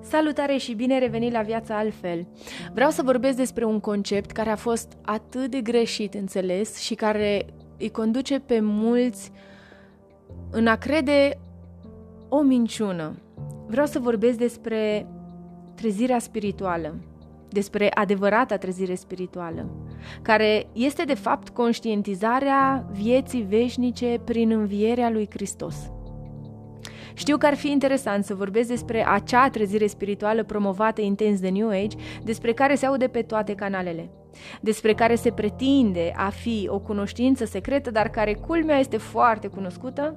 Salutare și bine revenit la viața altfel. Vreau să vorbesc despre un concept care a fost atât de greșit înțeles și care îi conduce pe mulți în a crede o minciună. Vreau să vorbesc despre trezirea spirituală, despre adevărata trezire spirituală, care este de fapt conștientizarea vieții veșnice prin învierea lui Hristos. Știu că ar fi interesant să vorbesc despre acea trezire spirituală promovată intens de New Age, despre care se aude pe toate canalele, despre care se pretinde a fi o cunoștință secretă, dar care culmea este foarte cunoscută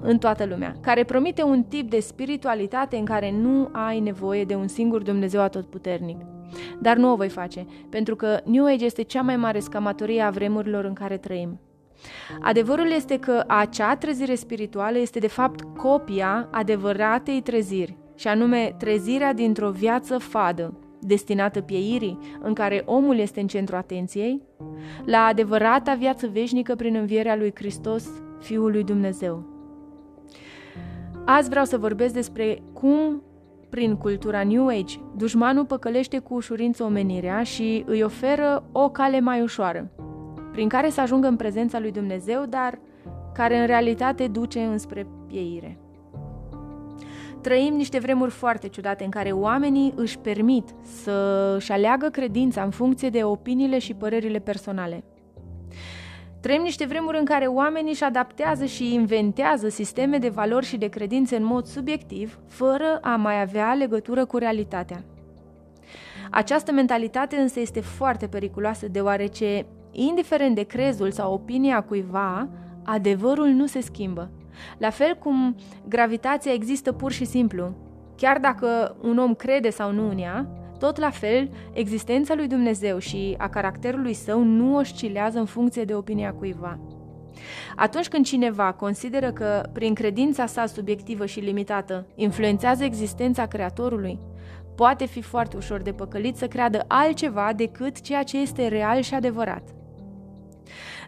în toată lumea, care promite un tip de spiritualitate în care nu ai nevoie de un singur Dumnezeu atotputernic. Dar nu o voi face, pentru că New Age este cea mai mare scamatorie a vremurilor în care trăim. Adevărul este că acea trezire spirituală este de fapt copia adevăratei treziri, și anume trezirea dintr-o viață fadă, destinată pieirii, în care omul este în centru atenției, la adevărata viață veșnică prin învierea lui Hristos, Fiul lui Dumnezeu. Azi vreau să vorbesc despre cum, prin cultura New Age, dușmanul păcălește cu ușurință omenirea și îi oferă o cale mai ușoară, prin care să ajungă în prezența lui Dumnezeu, dar care în realitate duce înspre pieire. Trăim niște vremuri foarte ciudate în care oamenii își permit să-și aleagă credința în funcție de opiniile și părerile personale. Trăim niște vremuri în care oamenii își adaptează și inventează sisteme de valori și de credințe în mod subiectiv, fără a mai avea legătură cu realitatea. Această mentalitate însă este foarte periculoasă deoarece Indiferent de crezul sau opinia cuiva, adevărul nu se schimbă. La fel cum gravitația există pur și simplu. Chiar dacă un om crede sau nu în ea, tot la fel, existența lui Dumnezeu și a caracterului său nu oscilează în funcție de opinia cuiva. Atunci când cineva consideră că, prin credința sa subiectivă și limitată, influențează existența Creatorului, poate fi foarte ușor de păcălit să creadă altceva decât ceea ce este real și adevărat.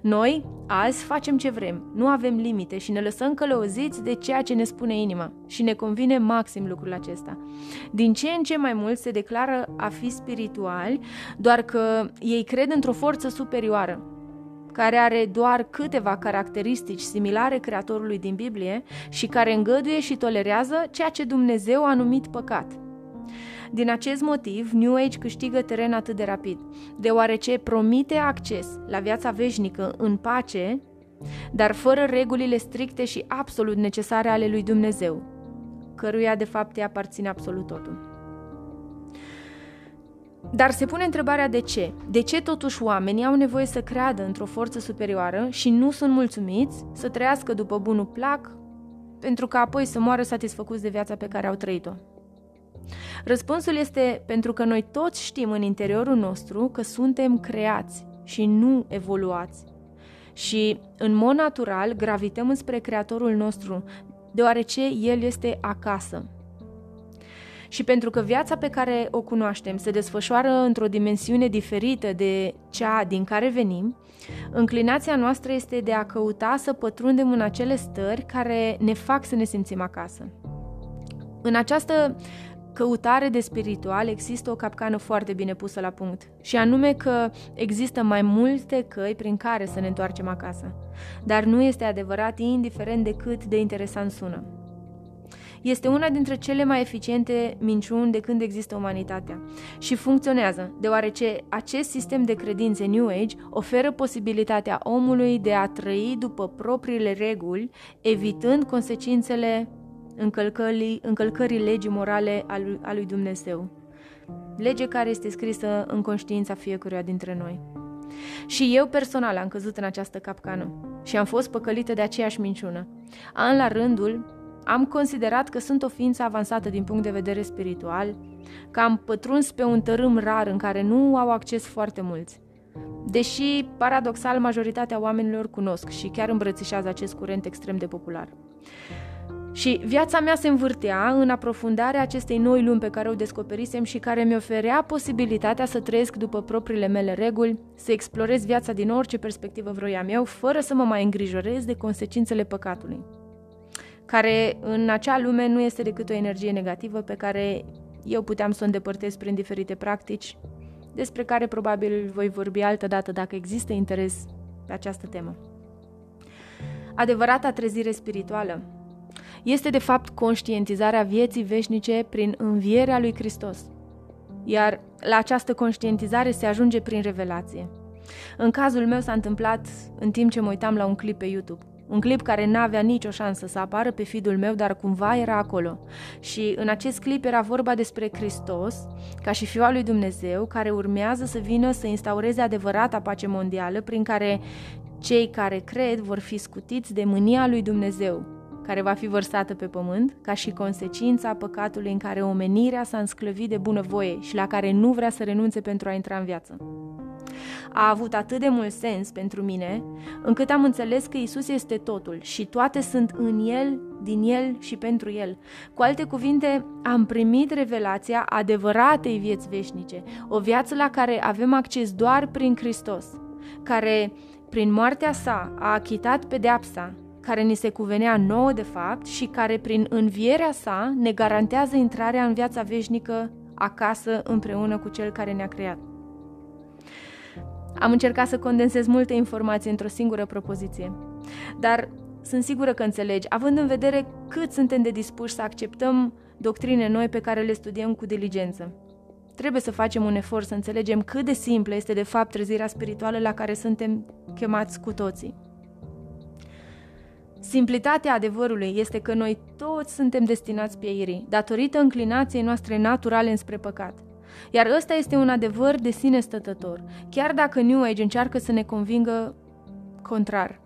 Noi, azi, facem ce vrem, nu avem limite și ne lăsăm călăuziți de ceea ce ne spune inima. Și ne convine maxim lucrul acesta. Din ce în ce mai mult se declară a fi spirituali, doar că ei cred într-o forță superioară, care are doar câteva caracteristici similare Creatorului din Biblie și care îngăduie și tolerează ceea ce Dumnezeu a numit păcat – din acest motiv, New Age câștigă teren atât de rapid, deoarece promite acces la viața veșnică în pace, dar fără regulile stricte și absolut necesare ale lui Dumnezeu, căruia de fapt îi aparține absolut totul. Dar se pune întrebarea de ce? De ce totuși oamenii au nevoie să creadă într-o forță superioară și nu sunt mulțumiți să trăiască după bunul plac, pentru că apoi să moară satisfăcuți de viața pe care au trăit-o? Răspunsul este pentru că noi toți știm în interiorul nostru că suntem creați și nu evoluați. Și, în mod natural, gravităm înspre Creatorul nostru, deoarece El este acasă. Și pentru că viața pe care o cunoaștem se desfășoară într-o dimensiune diferită de cea din care venim, înclinația noastră este de a căuta să pătrundem în acele stări care ne fac să ne simțim acasă. În această căutare de spiritual există o capcană foarte bine pusă la punct, și anume că există mai multe căi prin care să ne întoarcem acasă. Dar nu este adevărat indiferent de cât de interesant sună. Este una dintre cele mai eficiente minciuni de când există umanitatea și funcționează, deoarece acest sistem de credințe New Age oferă posibilitatea omului de a trăi după propriile reguli, evitând consecințele încălcării, încălcării legii morale a lui, a lui Dumnezeu. Lege care este scrisă în conștiința fiecăruia dintre noi. Și eu personal am căzut în această capcană și am fost păcălită de aceeași minciună. An la rândul, am considerat că sunt o ființă avansată din punct de vedere spiritual, că am pătruns pe un tărâm rar în care nu au acces foarte mulți. Deși, paradoxal, majoritatea oamenilor cunosc și chiar îmbrățișează acest curent extrem de popular. Și viața mea se învârtea în aprofundarea acestei noi lumi pe care o descoperisem și care mi oferea posibilitatea să trăiesc după propriile mele reguli, să explorez viața din orice perspectivă vroiam eu, fără să mă mai îngrijorez de consecințele păcatului. care în acea lume nu este decât o energie negativă pe care eu puteam să o îndepărtez prin diferite practici, despre care probabil voi vorbi altă dată dacă există interes pe această temă. Adevărata trezire spirituală este de fapt conștientizarea vieții veșnice prin învierea lui Hristos. Iar la această conștientizare se ajunge prin revelație. În cazul meu s-a întâmplat în timp ce mă uitam la un clip pe YouTube. Un clip care n-avea nicio șansă să apară pe feed meu, dar cumva era acolo. Și în acest clip era vorba despre Hristos, ca și Fiul lui Dumnezeu, care urmează să vină să instaureze adevărata pace mondială, prin care cei care cred vor fi scutiți de mânia lui Dumnezeu, care va fi vărsată pe pământ, ca și consecința păcatului în care omenirea s-a însclăvit de bunăvoie și la care nu vrea să renunțe pentru a intra în viață a avut atât de mult sens pentru mine, încât am înțeles că Isus este totul și toate sunt în El, din El și pentru El. Cu alte cuvinte, am primit revelația adevăratei vieți veșnice, o viață la care avem acces doar prin Hristos, care, prin moartea sa, a achitat pedeapsa care ni se cuvenea nouă de fapt și care prin învierea sa ne garantează intrarea în viața veșnică acasă împreună cu Cel care ne-a creat. Am încercat să condensez multe informații într-o singură propoziție, dar sunt sigură că înțelegi, având în vedere cât suntem de dispuși să acceptăm doctrine noi pe care le studiem cu diligență. Trebuie să facem un efort să înțelegem cât de simplă este de fapt trezirea spirituală la care suntem chemați cu toții. Simplitatea adevărului este că noi toți suntem destinați pieirii, datorită înclinației noastre naturale înspre păcat. Iar ăsta este un adevăr de sine stătător, chiar dacă New Age încearcă să ne convingă contrar.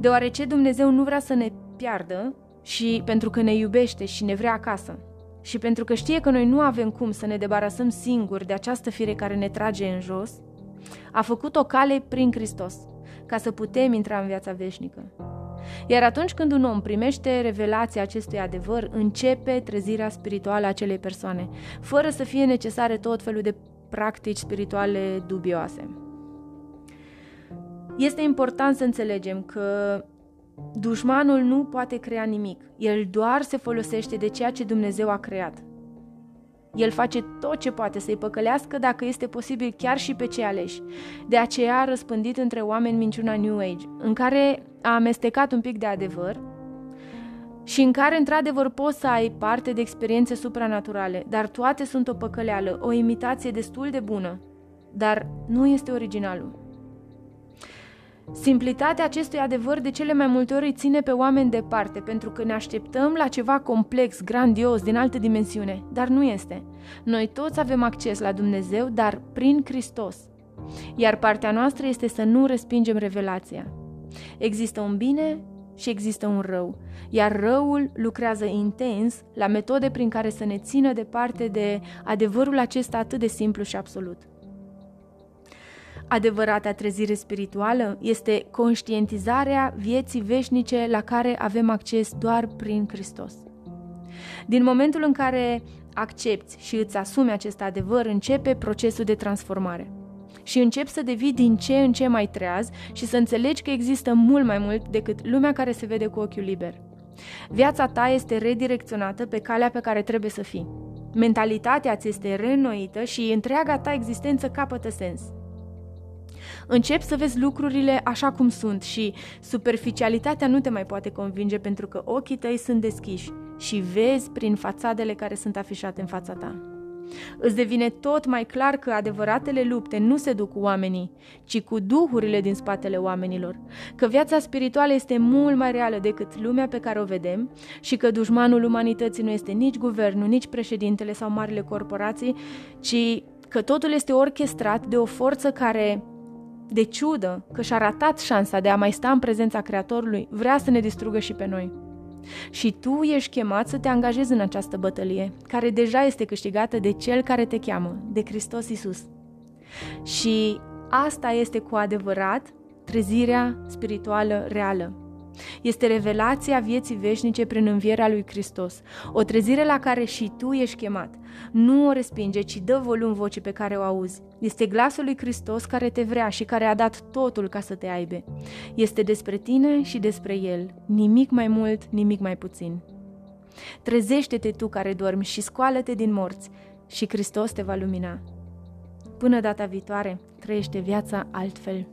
Deoarece Dumnezeu nu vrea să ne piardă și pentru că ne iubește și ne vrea acasă. Și pentru că știe că noi nu avem cum să ne debarasăm singuri de această fire care ne trage în jos, a făcut o cale prin Hristos, ca să putem intra în viața veșnică. Iar atunci când un om primește revelația acestui adevăr, începe trezirea spirituală a acelei persoane, fără să fie necesare tot felul de practici spirituale dubioase. Este important să înțelegem că dușmanul nu poate crea nimic, el doar se folosește de ceea ce Dumnezeu a creat. El face tot ce poate să-i păcălească dacă este posibil chiar și pe cei aleși. De aceea a răspândit între oameni minciuna New Age, în care a amestecat un pic de adevăr și în care într-adevăr poți să ai parte de experiențe supranaturale, dar toate sunt o păcăleală, o imitație destul de bună, dar nu este originalul. Simplitatea acestui adevăr de cele mai multe ori îi ține pe oameni departe, pentru că ne așteptăm la ceva complex, grandios, din altă dimensiune, dar nu este. Noi toți avem acces la Dumnezeu, dar prin Hristos. Iar partea noastră este să nu respingem revelația. Există un bine și există un rău, iar răul lucrează intens la metode prin care să ne țină departe de adevărul acesta atât de simplu și absolut. Adevărata trezire spirituală este conștientizarea vieții veșnice la care avem acces doar prin Hristos. Din momentul în care accepti și îți asumi acest adevăr, începe procesul de transformare. Și începi să devii din ce în ce mai treaz și să înțelegi că există mult mai mult decât lumea care se vede cu ochiul liber. Viața ta este redirecționată pe calea pe care trebuie să fii. Mentalitatea ți este reînnoită și întreaga ta existență capătă sens. Începi să vezi lucrurile așa cum sunt și superficialitatea nu te mai poate convinge pentru că ochii tăi sunt deschiși și vezi prin fațadele care sunt afișate în fața ta. Îți devine tot mai clar că adevăratele lupte nu se duc cu oamenii, ci cu duhurile din spatele oamenilor, că viața spirituală este mult mai reală decât lumea pe care o vedem și că dușmanul umanității nu este nici guvernul, nici președintele sau marile corporații, ci că totul este orchestrat de o forță care de ciudă că și-a ratat șansa de a mai sta în prezența Creatorului, vrea să ne distrugă și pe noi. Și tu ești chemat să te angajezi în această bătălie, care deja este câștigată de Cel care te cheamă, de Hristos Isus. Și asta este cu adevărat trezirea spirituală reală. Este revelația vieții veșnice prin învierea lui Hristos, o trezire la care și tu ești chemat. Nu o respinge, ci dă volum vocii pe care o auzi. Este glasul lui Hristos care te vrea și care a dat totul ca să te aibă. Este despre tine și despre El, nimic mai mult, nimic mai puțin. Trezește-te tu care dormi și scoală-te din morți și Hristos te va lumina. Până data viitoare, trăiește viața altfel.